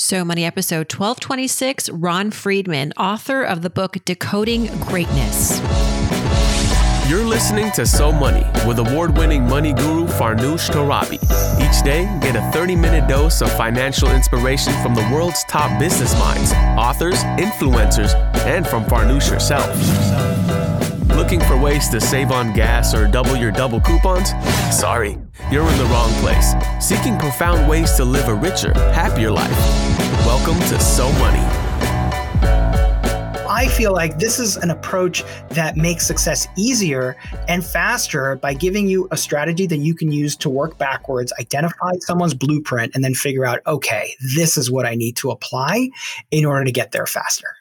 So Money, episode 1226. Ron Friedman, author of the book Decoding Greatness. You're listening to So Money with award winning money guru Farnoosh Torabi. Each day, get a 30 minute dose of financial inspiration from the world's top business minds, authors, influencers, and from Farnoosh herself. Looking for ways to save on gas or double your double coupons? Sorry, you're in the wrong place. Seeking profound ways to live a richer, happier life. Welcome to So Money. I feel like this is an approach that makes success easier and faster by giving you a strategy that you can use to work backwards, identify someone's blueprint, and then figure out, okay, this is what I need to apply in order to get there faster.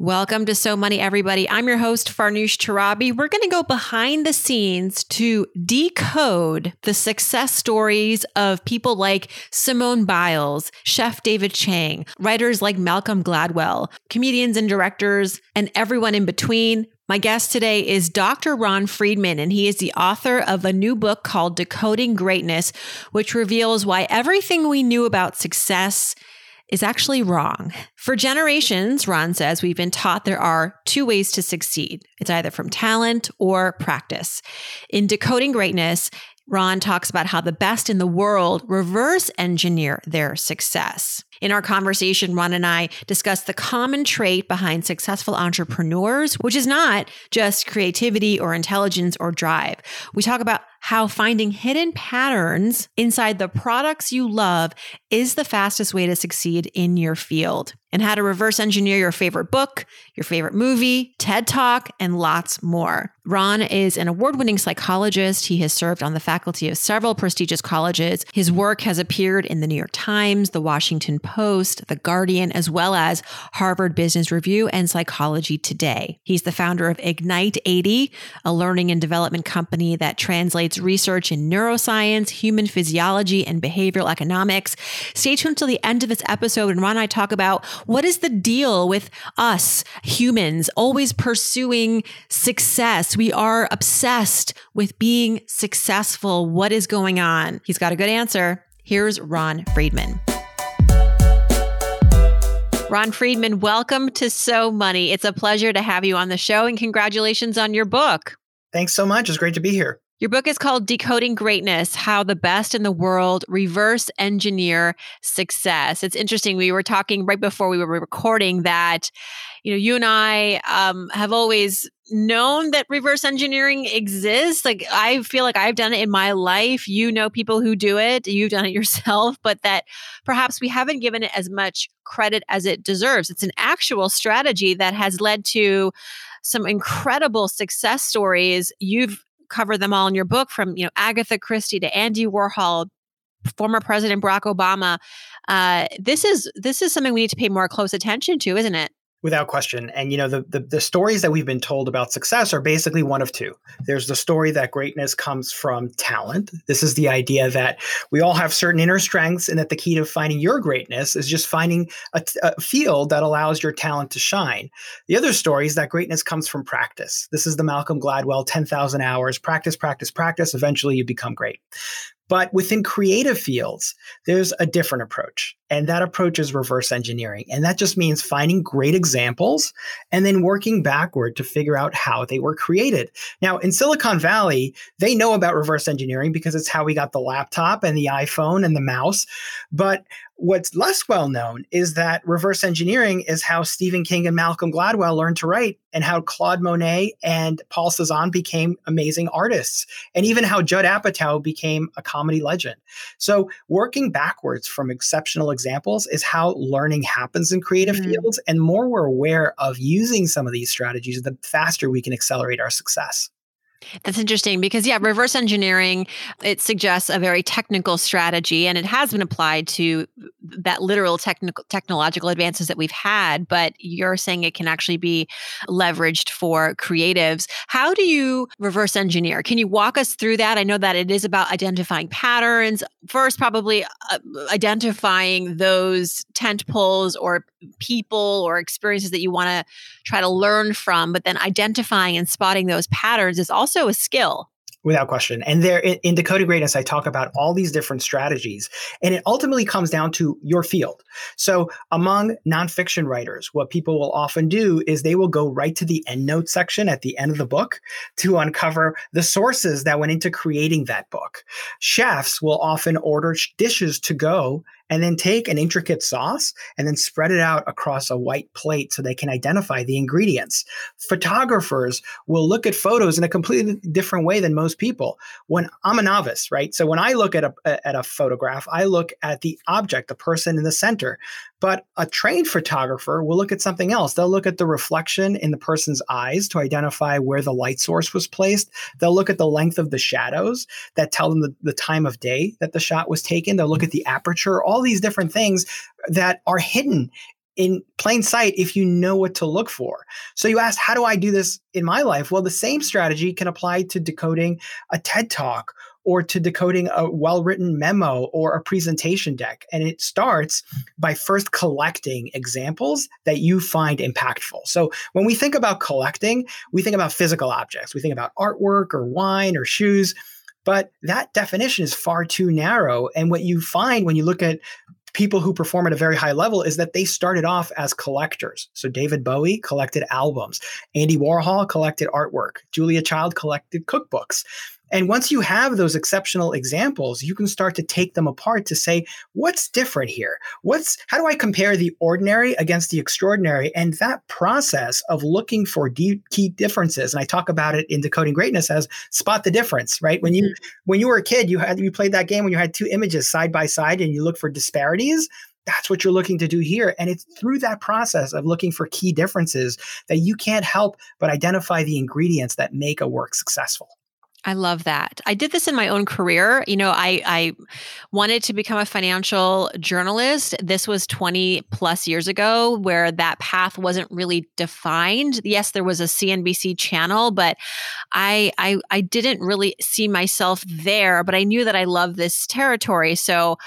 Welcome to So Money, everybody. I'm your host, Farnoosh Torabi. We're going to go behind the scenes to decode the success stories of people like Simone Biles, Chef David Chang, writers like Malcolm Gladwell, comedians and directors, and everyone in between. My guest today is Dr. Ron Friedman, and he is the author of a new book called Decoding Greatness, which reveals why everything we knew about success is actually wrong. For generations, Ron says, we've been taught there are two ways to succeed it's either from talent or practice. In Decoding Greatness, Ron talks about how the best in the world reverse engineer their success. In our conversation, Ron and I discussed the common trait behind successful entrepreneurs, which is not just creativity or intelligence or drive. We talk about how finding hidden patterns inside the products you love is the fastest way to succeed in your field, and how to reverse engineer your favorite book, your favorite movie, TED Talk, and lots more. Ron is an award winning psychologist. He has served on the faculty of several prestigious colleges. His work has appeared in the New York Times, the Washington Post, The Guardian, as well as Harvard Business Review and Psychology Today. He's the founder of Ignite 80, a learning and development company that translates research in neuroscience, human physiology, and behavioral economics. Stay tuned till the end of this episode, and Ron and I talk about what is the deal with us humans always pursuing success. We are obsessed with being successful. What is going on? He's got a good answer. Here's Ron Friedman. Ron Friedman, welcome to So Money. It's a pleasure to have you on the show and congratulations on your book. Thanks so much. It's great to be here. Your book is called Decoding Greatness How the Best in the World Reverse Engineer Success. It's interesting. We were talking right before we were recording that, you know, you and I um, have always known that reverse engineering exists. Like, I feel like I've done it in my life. You know, people who do it, you've done it yourself, but that perhaps we haven't given it as much credit as it deserves. It's an actual strategy that has led to some incredible success stories. You've cover them all in your book from you know Agatha Christie to Andy Warhol, former President Barack Obama. Uh, this is this is something we need to pay more close attention to, isn't it? Without question. And, you know, the, the, the, stories that we've been told about success are basically one of two. There's the story that greatness comes from talent. This is the idea that we all have certain inner strengths and that the key to finding your greatness is just finding a, a field that allows your talent to shine. The other story is that greatness comes from practice. This is the Malcolm Gladwell 10,000 hours practice, practice, practice. Eventually you become great. But within creative fields, there's a different approach. And that approach is reverse engineering. And that just means finding great examples and then working backward to figure out how they were created. Now, in Silicon Valley, they know about reverse engineering because it's how we got the laptop and the iPhone and the mouse. But What's less well known is that reverse engineering is how Stephen King and Malcolm Gladwell learned to write, and how Claude Monet and Paul Cezanne became amazing artists, and even how Judd Apatow became a comedy legend. So, working backwards from exceptional examples is how learning happens in creative mm-hmm. fields. And more we're aware of using some of these strategies, the faster we can accelerate our success. That's interesting because, yeah, reverse engineering, it suggests a very technical strategy and it has been applied to that literal technical technological advances that we've had. But you're saying it can actually be leveraged for creatives. How do you reverse engineer? Can you walk us through that? I know that it is about identifying patterns. First, probably uh, identifying those tent poles or people or experiences that you want to try to learn from, but then identifying and spotting those patterns is also a skill. Without question. And there in, Decoding Greatness, I talk about all these different strategies. And it ultimately comes down to your field. So among nonfiction writers, what people will often do is they will go right to the endnote section at the end of the book to uncover the sources that went into creating that book. Chefs will often order dishes to go and then take an intricate sauce and then spread it out across a white plate so they can identify the ingredients. Photographers will look at photos in a completely different way than most people. When I'm a novice, right? So when I look at a at a photograph, I look at the object, the person in the center. But a trained photographer will look at something else. They'll look at the reflection in the person's eyes to identify where the light source was placed. They'll look at the length of the shadows that tell them the, the time of day that the shot was taken. They'll look at the aperture, all these different things that are hidden in plain sight if you know what to look for. So you asked, how do I do this in my life? Well, the same strategy can apply to decoding a TED talk or to decoding a well written memo or a presentation deck. And it starts by first collecting examples that you find impactful. So when we think about collecting, we think about physical objects, we think about artwork or wine or shoes. But that definition is far too narrow. And what you find when you look at people who perform at a very high level is that they started off as collectors. So David Bowie collected albums, Andy Warhol collected artwork, Julia Child collected cookbooks. And once you have those exceptional examples, you can start to take them apart to say, what's different here? What's how do I compare the ordinary against the extraordinary? And that process of looking for deep key differences, and I talk about it in Decoding Greatness as spot the difference, right? When you mm-hmm. when you were a kid, you had you played that game when you had two images side by side and you look for disparities that's what you're looking to do here. And it's through that process of looking for key differences that you can't help but identify the ingredients that make a work successful. I love that. I did this in my own career. You know, I, I wanted to become a financial journalist. This was 20 plus years ago where that path wasn't really defined. Yes, there was a CNBC channel, but I, I, I didn't really see myself there, but I knew that I loved this territory. So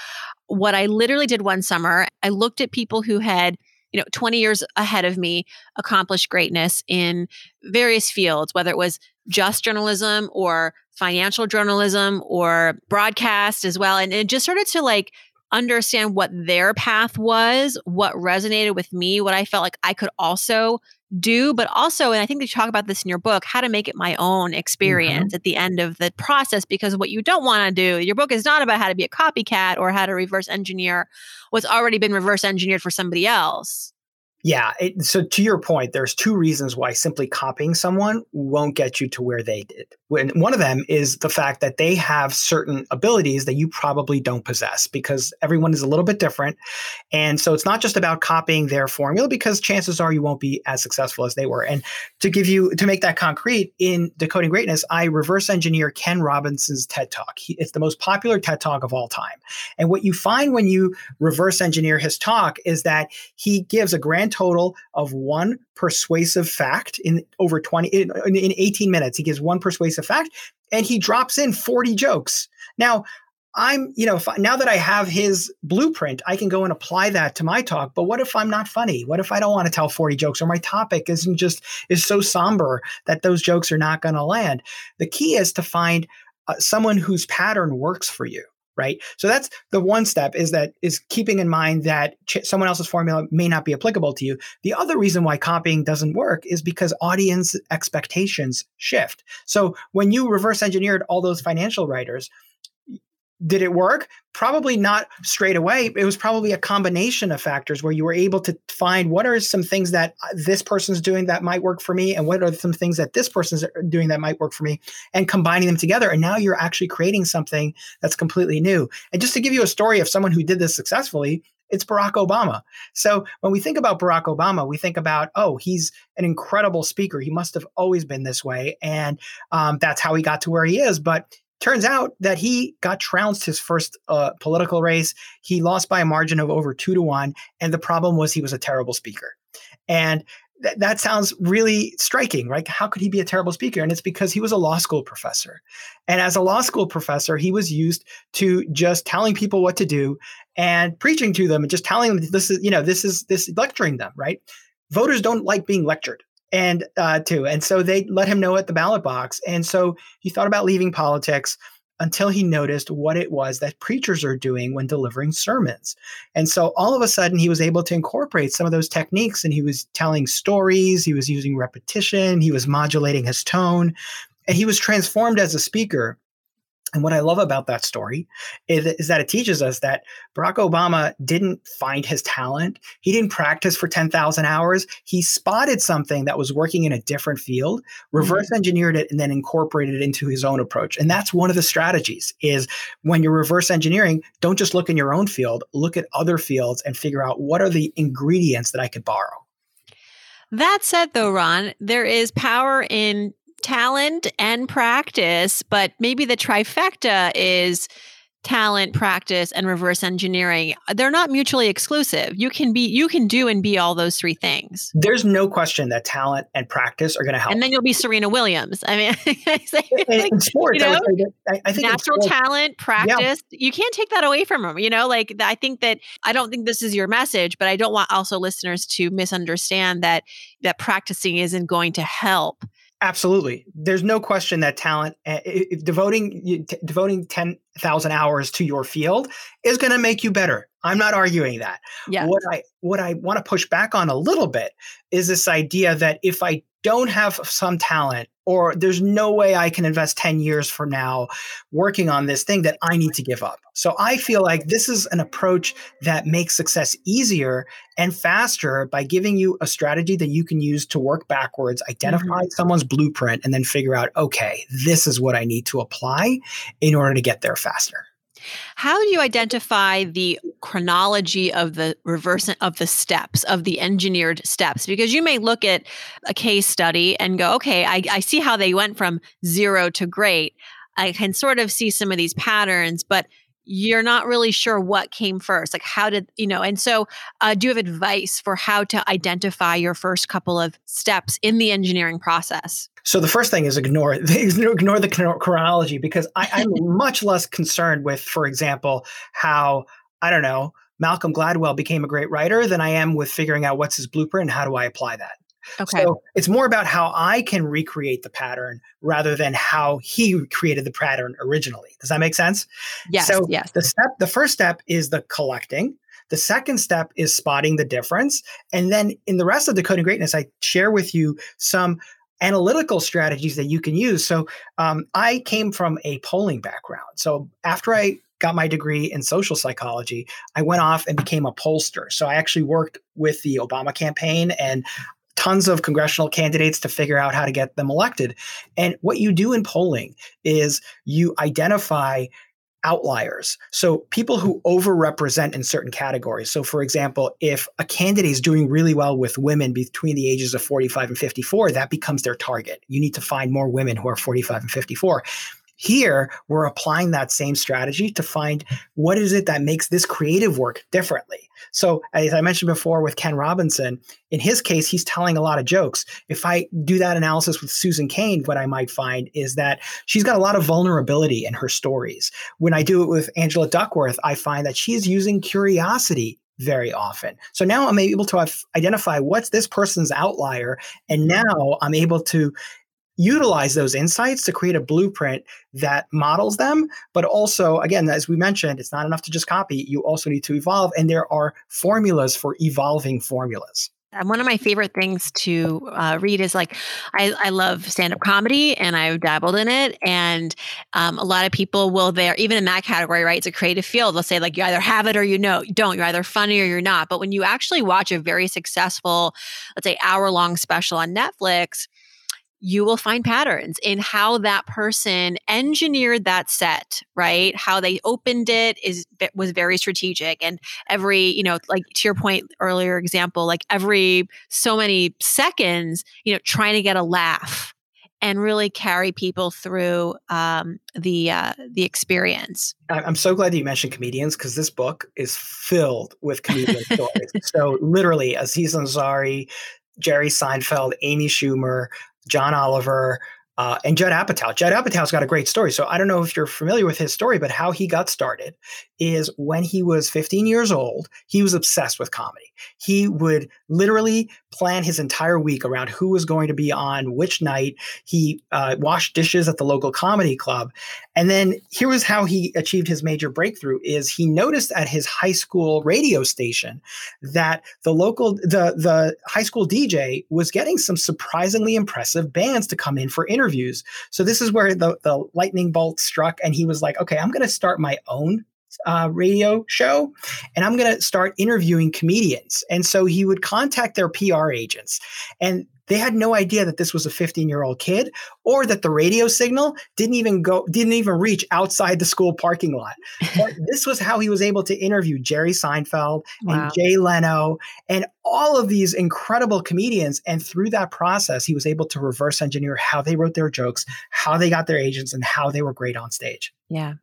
what I literally did one summer, I looked at people who had you know 20 years ahead of me accomplished greatness in various fields whether it was just journalism or financial journalism or broadcast as well. And it just started to like understand what their path was, what resonated with me, what I felt like I could also do, but also, and I think you talk about this in your book, how to make it my own experience mm-hmm. at the end of the process. Because what you don't want to do, your book is not about how to be a copycat or how to reverse engineer what's already been reverse engineered for somebody else. Yeah. It, so to your point, there's two reasons why simply copying someone won't get you to where they did. When one of them is the fact that they have certain abilities that you probably don't possess because everyone is a little bit different. And so it's not just about copying their formula because chances are you won't be as successful as they were. And to give you to make that concrete in Decoding Greatness, I reverse engineer Ken Robinson's TED Talk. He, it's the most popular TED Talk of all time. And what you find when you reverse engineer his talk is that he gives a grand total of one persuasive fact in over 20 in, in 18 minutes. He gives one persuasive fact and he drops in 40 jokes. Now, I'm, you know, now that I have his blueprint, I can go and apply that to my talk. But what if I'm not funny? What if I don't want to tell 40 jokes or my topic isn't just is so somber that those jokes are not going to land? The key is to find uh, someone whose pattern works for you right? So that's the one step is that is keeping in mind that ch- someone else's formula may not be applicable to you. The other reason why copying doesn't work is because audience expectations shift. So when you reverse engineered all those financial writers did it work? Probably not straight away. It was probably a combination of factors where you were able to find what are some things that uh, this person's doing that might work for me, and what are some things that this person's doing that might work for me, and combining them together. And now you're actually creating something that's completely new. And just to give you a story of someone who did this successfully, it's Barack Obama. So when we think about Barack Obama, we think about, oh, he's an incredible speaker. He must have always been this way. And um, that's how he got to where he is. But Turns out that he got trounced his first uh, political race. He lost by a margin of over two to one. And the problem was he was a terrible speaker. And th- that sounds really striking, right? How could he be a terrible speaker? And it's because he was a law school professor. And as a law school professor, he was used to just telling people what to do and preaching to them and just telling them this is, you know, this is this lecturing them, right? Voters don't like being lectured. And uh, too. And so they let him know at the ballot box. And so he thought about leaving politics until he noticed what it was that preachers are doing when delivering sermons. And so all of a sudden, he was able to incorporate some of those techniques and he was telling stories, he was using repetition, he was modulating his tone, and he was transformed as a speaker. And what I love about that story is, is, that it teaches us that Barack Obama didn't find his talent. He didn't practice for 10,000 hours. He spotted something that was working in a different field, reverse mm-hmm. engineered it, and then incorporated it into his own approach. And that's one of the strategies is when you're reverse engineering, don't just look in your own field, look at other fields and figure out what are the ingredients that I could borrow. That said, though, Ron, there is power in talent and practice, but maybe the trifecta is talent, practice, and reverse engineering. They're not mutually exclusive. You can be you can do and be all those three things. There's no question that talent and practice are going to help. And then you'll be Serena Williams. I mean, in, in sports, you know, I, I, think natural talent, practice. Yeah. You can't take that away from them. You know, like I think that I don't think this is your message, but I don't want also listeners to misunderstand that that practicing isn't going to help Absolutely. There's no question that talent, eh, devoting devoting 10,000 hours to your field is going to make you better. I'm not arguing that. Yeah. What I what I want to push back on a little bit is this idea that if I don't have some talent or there's no way I can invest 10 years from now working on this thing that I need to give up. So I feel like this is an approach that makes success easier and faster by giving you a strategy that you can use to work backwards, identify mm-hmm. someone's blueprint, and then figure out, okay, this is what I need to apply in order to get there faster. How do you identify the chronology of the reverse of the steps of the engineered steps? Because you may look at a case study and go, okay, I, I see how they went from zero to great. I can sort of see some of these patterns, but you're not really sure what came first like how did you know and so uh, do you have advice for how to identify your first couple of steps in the engineering process? So the first thing is ignore ignore the chronology because I, i'm much less concerned with for example how i don't know malcolm gladwell became a great writer than i am with figuring out what's his blueprint and how do i apply that Okay. So it's more about how I can recreate the pattern rather than how he created the pattern originally. Does that make sense? Yes. So yes. the step, the first step is the collecting. The second step is spotting the difference. And then in the rest of Decoding Greatness, I share with you some analytical strategies that you can use. So um, I came from a polling background. So after I got my degree in social psychology, I went off and became a pollster. So I actually worked with the Obama campaign and tons of congressional candidates to figure out how to get them elected. And what you do in polling is you identify outliers. So people who overrepresent in certain categories. So for example, if a candidate is doing really well with women between the ages of 45 and 54, that becomes their target. You need to find more women who are 45 and 54. Here, we're applying that same strategy to find what is it that makes this creative work differently. So, as I mentioned before with Ken Robinson, in his case, he's telling a lot of jokes. If I do that analysis with Susan Cain, what I might find is that she's got a lot of vulnerability in her stories. When I do it with Angela Duckworth, I find that she's using curiosity very often. So now I'm able to identify what's this person's outlier. And now I'm able to utilize those insights to create a blueprint that models them. But also, again, as we mentioned, it's not enough to just copy. You also need to evolve. And there are formulas for evolving formulas. And one of my favorite things to uh, read is like, I, I love stand up comedy and I've dabbled in it. And um, a lot of people will there, even in that category, right? It's a creative field. They'll say, like, you either have it or you know, don't. You're either funny or you're not. But when you actually watch a very successful, let's say, hour long special on Netflix, you will find patterns in how that person engineered that set right how they opened it is was very strategic and every you know like to your point earlier example like every so many seconds you know trying to get a laugh and really carry people through um, the uh, the experience. I'm so glad that you mentioned comedians because this book is filled with comedian stories. So literally, Aziz Ansari, Jerry Seinfeld, Amy Schumer, John Oliver, uh, and Judd Apatow. Judd Apatow's got a great story. So I don't know if you're familiar with his story, but how he got started is when he was 15 years old, he was obsessed with comedy. He would literally plan his entire week around who was going to be on which night. He uh, washed dishes at the local comedy club. And then here was how he achieved his major breakthrough is he noticed at his high school radio station that the local the the high school DJ was getting some surprisingly impressive bands to come in for interviews. So this is where the the lightning bolt struck and he was like, "Okay, I'm going to start my own uh, radio show and I'm going to start interviewing comedians. And so he would contact their PR agents and they had no idea that this was a 15 year old kid or that the radio signal didn't even go, didn't even reach outside the school parking lot. But this was how he was able to interview Jerry Seinfeld wow. and Jay Leno and all of these incredible comedians. And through that process, he was able to reverse engineer how they wrote their jokes, how they got their agents, and how they were great on stage. Yeah.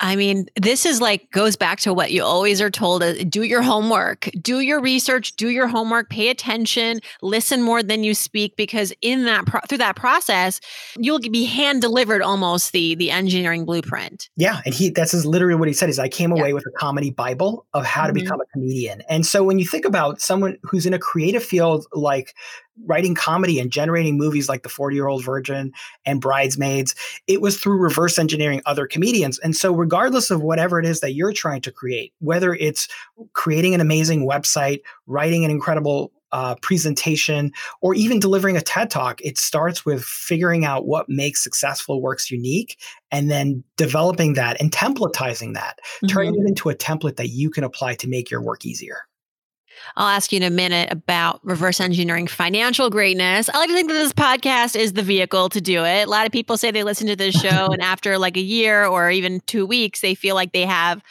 I mean, this is like goes back to what you always are told uh, do your homework, do your research, do your homework, pay attention, listen more than you speak because in that pro- through that process, you'll be hand delivered almost the the engineering blueprint. Yeah, and he that's is literally what he said is I came away yeah. with a comedy bible of how mm-hmm. to become a comedian. And so when you think about someone who's in a creative field like writing comedy and generating movies like The 40 Year Old Virgin and Bridesmaids, it was through reverse engineering other comedians. And so, regardless of whatever it is that you're trying to create, whether it's creating an amazing website, writing an incredible uh, presentation, or even delivering a TED talk, it starts with figuring out what makes successful works unique and then developing that and templatizing that, mm-hmm. turning it into a template that you can apply to make your work easier. I'll ask you in a minute about reverse engineering financial greatness. I like to think that this podcast is the vehicle to do it. A lot of people say they listen to this show and after like a year or even two weeks, they feel like they have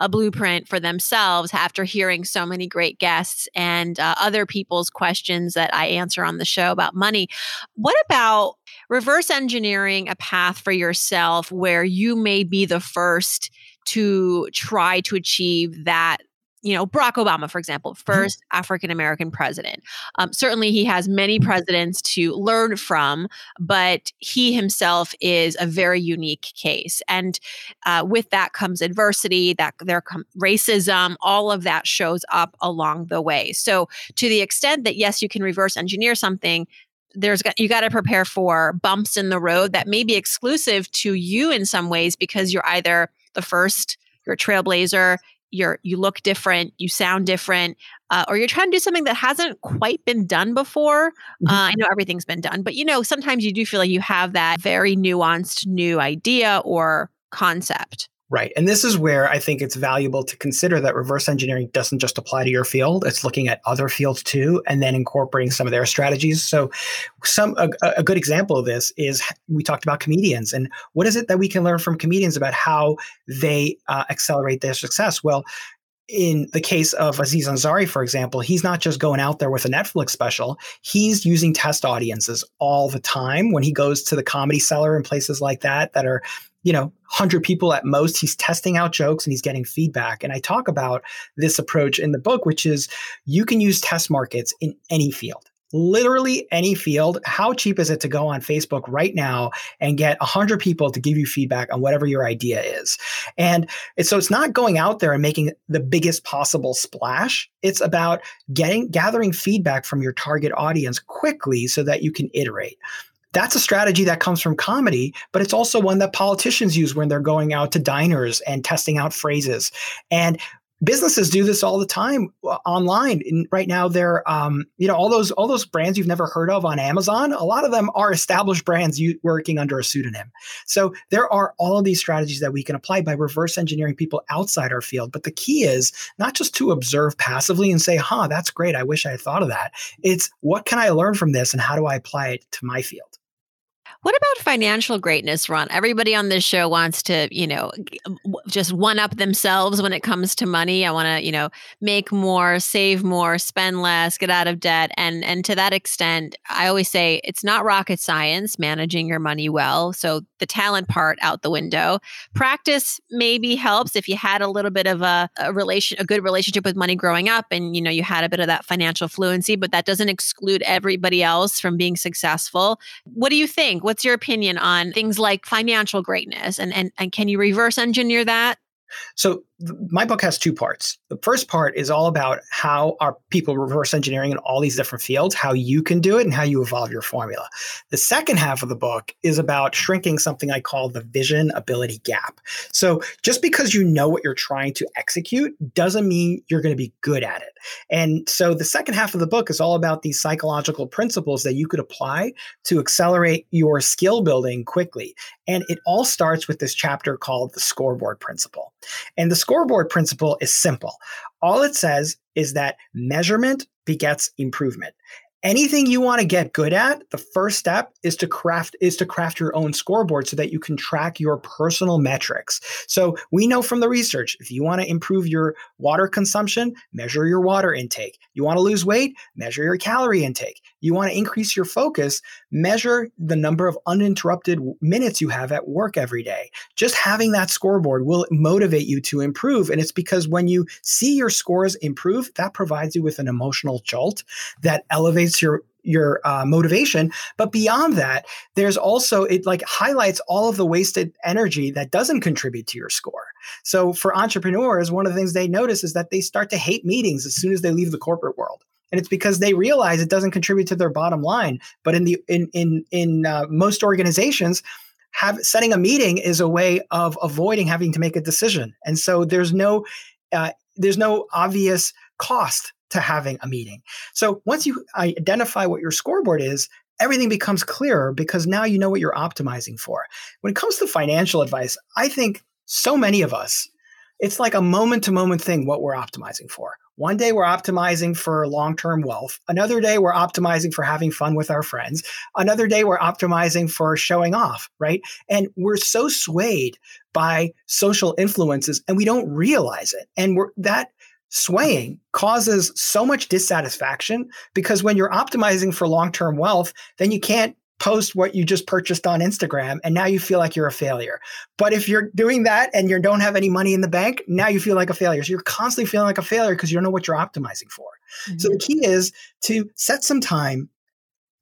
a blueprint for themselves after hearing so many great guests and uh, other people's questions that I answer on the show about money. What about reverse engineering a path for yourself where you may be the first to try to achieve that you know, Barack Obama, for example, 1st mm-hmm. African American president. Um, certainly, he has many presidents to learn from, but he himself is a very unique case. And uh, with that comes adversity, that there comes racism, all of that shows up along the way. So, to the extent that yes, you can reverse engineer something, there's you got to prepare for bumps in the road that may be exclusive to you in some ways because you're either the first you're a trailblazer you're you look different, you sound different, uh, or you're trying to do something that hasn't quite been done before. Mm-hmm. Uh, I know everything's been done, but you know sometimes you do feel like you have that very nuanced new idea or concept. Right. And this is where I think it's valuable to consider that reverse engineering doesn't just apply to your field. It's looking at other fields too, and then incorporating some of their strategies. So some a, a, good example of this is we talked about comedians and what is it that we can learn from comedians about how they uh, accelerate their success? Well, in the case of Aziz Ansari, for example, he's not just going out there with a Netflix special. He's using test audiences all the time when he goes to the comedy cellar and places like that that are you know 100 people at most he's testing out jokes and he's getting feedback. And i talk about this approach in the book which is you can use test markets in any field literally any field. How cheap is it to go on facebook right now and get 100 people to give you feedback on whatever your idea is? And so it's not going out there and making the biggest possible splash. It's about getting gathering feedback from your target audience quickly so that you can iterate that's a strategy that comes from comedy, but it's also one that politicians use when they're going out to diners and testing out phrases. And businesses do this all the time uh, online. And right now they're um, you know all those all those brands you've never heard of on amazon a lot of them are established brands working under a pseudonym. So there are all of these strategies that we can apply by reverse engineering people outside our field. But the key is not just to observe passively and say huh that's great. I wish i had thought of that. It's what can i learn from this and how do i apply it to my field what about financial greatness, Ron? Everybody on this show wants to, you know, um, just one up themselves when it comes to money. I want to, you know, make more, save more, spend less, get out of debt. And and to that extent, I always say it's not rocket science managing your money well. So the talent part out the window. Practice maybe helps if you had a little bit of a, a relation a good relationship with money growing up and you know you had a bit of that financial fluency, but that doesn't exclude everybody else from being successful. What do you think? What's your opinion on things like financial greatness and, and, and can you reverse engineer that? So my book has two parts. The first part is all about how are people reverse engineering in all these different fields, how you can do it, and how you evolve your formula. The second half of the book is about shrinking something I call the vision ability gap. So just because you know what you're trying to execute doesn't mean you're going to be good at it. And so the second half of the book is all about these psychological principles that you could apply to accelerate your skill building quickly. And it all starts with this chapter called the scoreboard principle. And the scoreboard principle is simple. All it says is that measurement begets improvement. Anything you want to get good at the first step is to craft is to craft your own scoreboard so that you can track your personal metrics. So we know from the research if you want to improve your water consumption measure your water intake. You want to lose weight measure your calorie intake you want to increase your focus measure the number of uninterrupted minutes you have at work every day. Just having that scoreboard will motivate you to improve and it's because when you see your scores improve that provides you with an emotional jolt that elevates your your uh, motivation. But beyond that there's also it like highlights all of the wasted energy that doesn't contribute to your score. So for entrepreneurs one of the things they notice is that they start to hate meetings as soon as they leave the corporate world and it's because they realize it doesn't contribute to their bottom line but in the in in in uh, most organizations have setting a meeting is a way of avoiding having to make a decision and so there's no uh, there's no obvious cost to having a meeting. So once you identify what your scoreboard is, everything becomes clearer because now you know what you're optimizing for. When it comes to financial advice, I think so many of us, it's like a moment to moment thing what we're optimizing for. One day we're optimizing for long term wealth. Another day we're optimizing for having fun with our friends. Another day we're optimizing for showing off, right? And we're so swayed by social influences and we don't realize it. And we're that swaying causes so much dissatisfaction because when you're optimizing for long term wealth, then you can't post what you just purchased on Instagram and now you feel like you're a failure. But if you're doing that and you don't have any money in the bank, now you feel like a failure. So you're constantly feeling like a failure because you don't know what you're optimizing for. Mm-hmm. So the key is to set some time,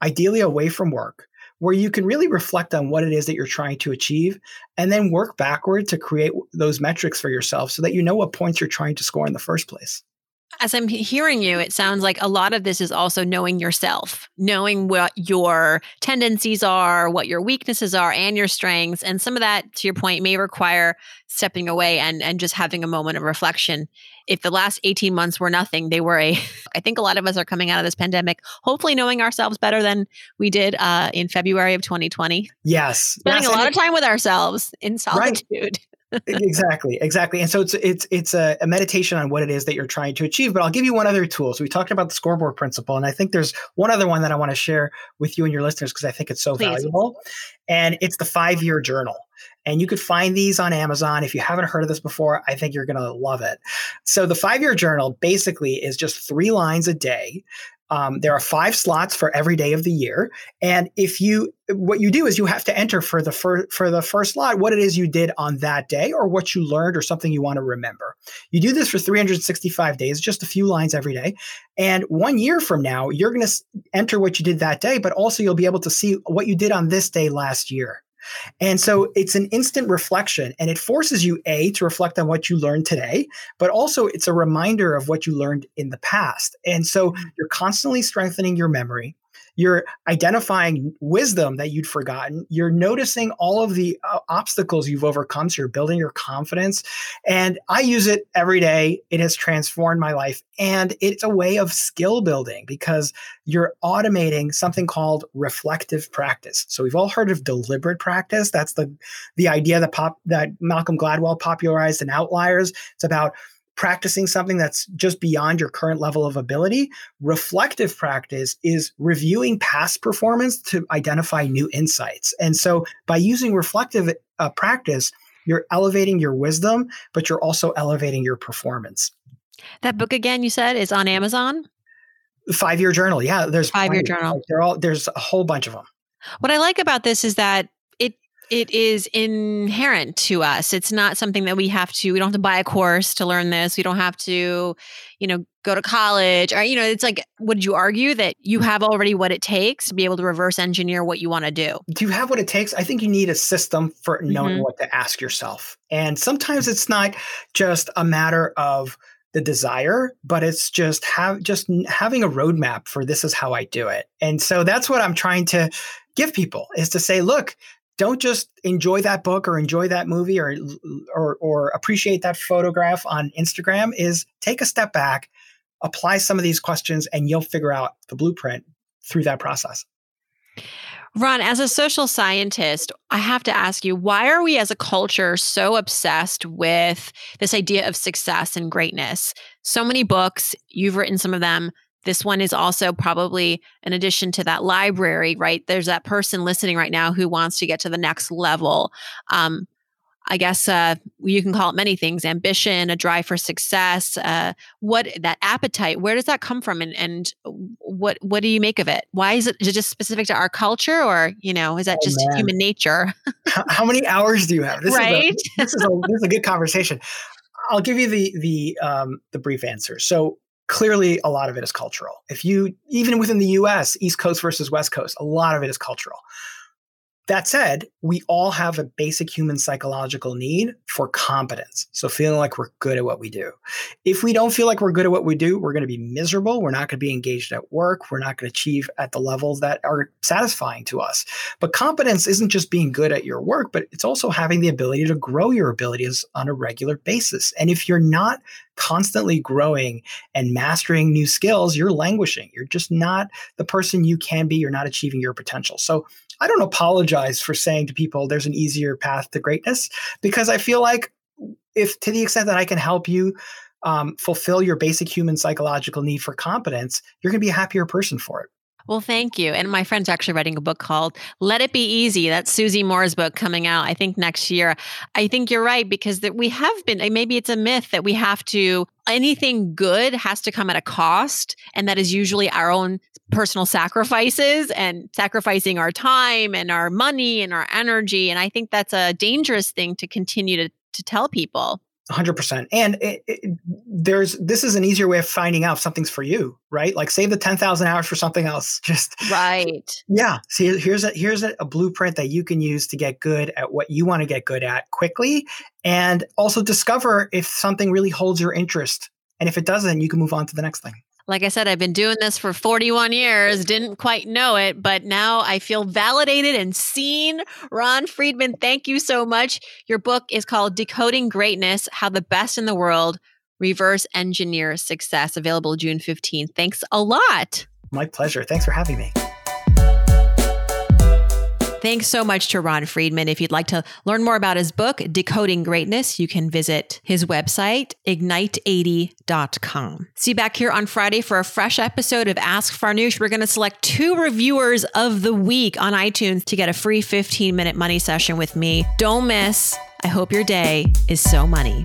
ideally away from work, where you can really reflect on what it is that you're trying to achieve and then work backward to create those metrics for yourself so that you know what points you're trying to score in the first place. As I'm hearing you, it sounds like a lot of this is also knowing yourself, knowing what your tendencies are, what your weaknesses are, and your strengths. And some of that, to your point, may require stepping away and, and just having a moment of reflection if the last 18 months were nothing, they were a, I think a lot of us are coming out of this pandemic, hopefully knowing ourselves better than we did uh, in February of 2020. Yes. Spending yes. a lot of time with ourselves in solitude. Right. exactly exactly and so it's it's it's a, a, meditation on what it is that you're trying to achieve but i'll give you one other tool so we talked about the scoreboard principle and i think there's one other one that i want to share with you and your listeners because i think it's so Please. valuable and it's the five year journal and you could find these on Amazon. If you haven't heard of this before, I think you're going to love it. So, the five year journal basically is just three lines a day. Um, there are five slots for every day of the year, and if you, what you do is you have to enter for the fir- for the first slot what it is you did on that day, or what you learned, or something you want to remember. You do this for 365 days, just a few lines every day, and one year from now, you're going to enter what you did that day, but also you'll be able to see what you did on this day last year. And so it's an instant reflection and it forces you, A, to reflect on what you learned today, but also it's a reminder of what you learned in the past. And so mm-hmm. you're constantly strengthening your memory you're identifying wisdom that you'd forgotten. You're noticing all of the uh, obstacles you've overcome so you're building your confidence. And i use it every day. It has transformed my life. And it's a way of skill building because you're automating something called reflective practice. So we've all heard of deliberate practice. That's the the idea that pop that malcolm gladwell popularized in outliers. It's about practicing something that's just beyond your current level of ability. Reflective practice is reviewing past performance to identify new insights. And so by using reflective uh, practice, you're elevating your wisdom, but you're also elevating your performance. That book again, you said, is on Amazon. Five year journal, yeah. There's five year journal. Like they're all there's a whole bunch of them. What I like about this is that it is inherent to us. It's not something that we have to, we don't have to buy a course to learn this. We don't have to, you know, go to college or you know it's like would you argue that you have already what it takes to be able to reverse engineer what you want to do do you have what it takes i think you need a system for knowing mm-hmm. what to ask yourself and sometimes it's not just a matter of the desire but it's just have just having a roadmap for this is how i do it and so that's what i'm trying to give people is to say look don't just enjoy that book or enjoy that movie or, or or appreciate that photograph on Instagram is take a step back, apply some of these questions and you'll figure out the blueprint through that process. Ron, as a social scientist, I have to ask you, why are we as a culture so obsessed with this idea of success and greatness? So many books, you've written some of them, this one is also probably an addition to that library, right? There's that person listening right now who wants to get to the next level. Um, I guess uh, you can call it many things: ambition, a drive for success. Uh, what that appetite? Where does that come from? And and what what do you make of it? Why is it, is it just specific to our culture, or you know, is that oh, just man. human nature? How many hours do you have? This right. Is a, this is a this is a good conversation. I'll give you the the um, the brief answer. So clearly a lot of it is cultural. If you, even within the US, East Coast versus West Coast, a lot of it is cultural. That said, we all have a basic human psychological need for competence. So feeling like we're good at what we do. If we don't feel like we're good at what we do, we're going to be miserable. We're not going to be engaged at work. We're not going to achieve at the levels that are satisfying to us. But competence isn't just being good at your work, but it's also having the ability to grow your abilities on a regular basis. And if you're not constantly growing and mastering new skills, you're languishing. You're just not the person you can be. You're not achieving your potential. So I don't apologize for saying to people there's an easier path to greatness because I feel like if to the extent that I can help you um, fulfill your basic human psychological need for competence, you're going to be a happier person for it. Well, thank you. And my friend's actually writing a book called Let It Be Easy. That's Susie Moore's book coming out, I think, next year. I think you're right because that we have been, maybe it's a myth that we have to, anything good has to come at a cost. And that is usually our own personal sacrifices and sacrificing our time and our money and our energy. And I think that's a dangerous thing to continue to, to tell people. 100% and it, it, there's this is an easier way of finding out if something's for you right? Like save the 10,000 hours for something else. Just right. Yeah. See here's a here's a, a blueprint that you can use to get good at what you want to get good at quickly. And also discover if something really holds your interest. And if it doesn't you can move on to the next thing like I said, I've been doing this for 41 years, didn't quite know it, but now I feel validated and seen. Ron Friedman, thank you so much. Your book is called Decoding Greatness How the Best in the World Reverse Engineer Success, available June 15th. Thanks a lot. My pleasure. Thanks for having me. Thanks so much to Ron Friedman. If you'd like to learn more about his book, Decoding Greatness, you can visit his website, ignite80.com. See you back here on Friday for a fresh episode of Ask Farnoosh. We're going to select two reviewers of the week on iTunes to get a free 15 minute money session with me. Don't miss. I hope your day is so money.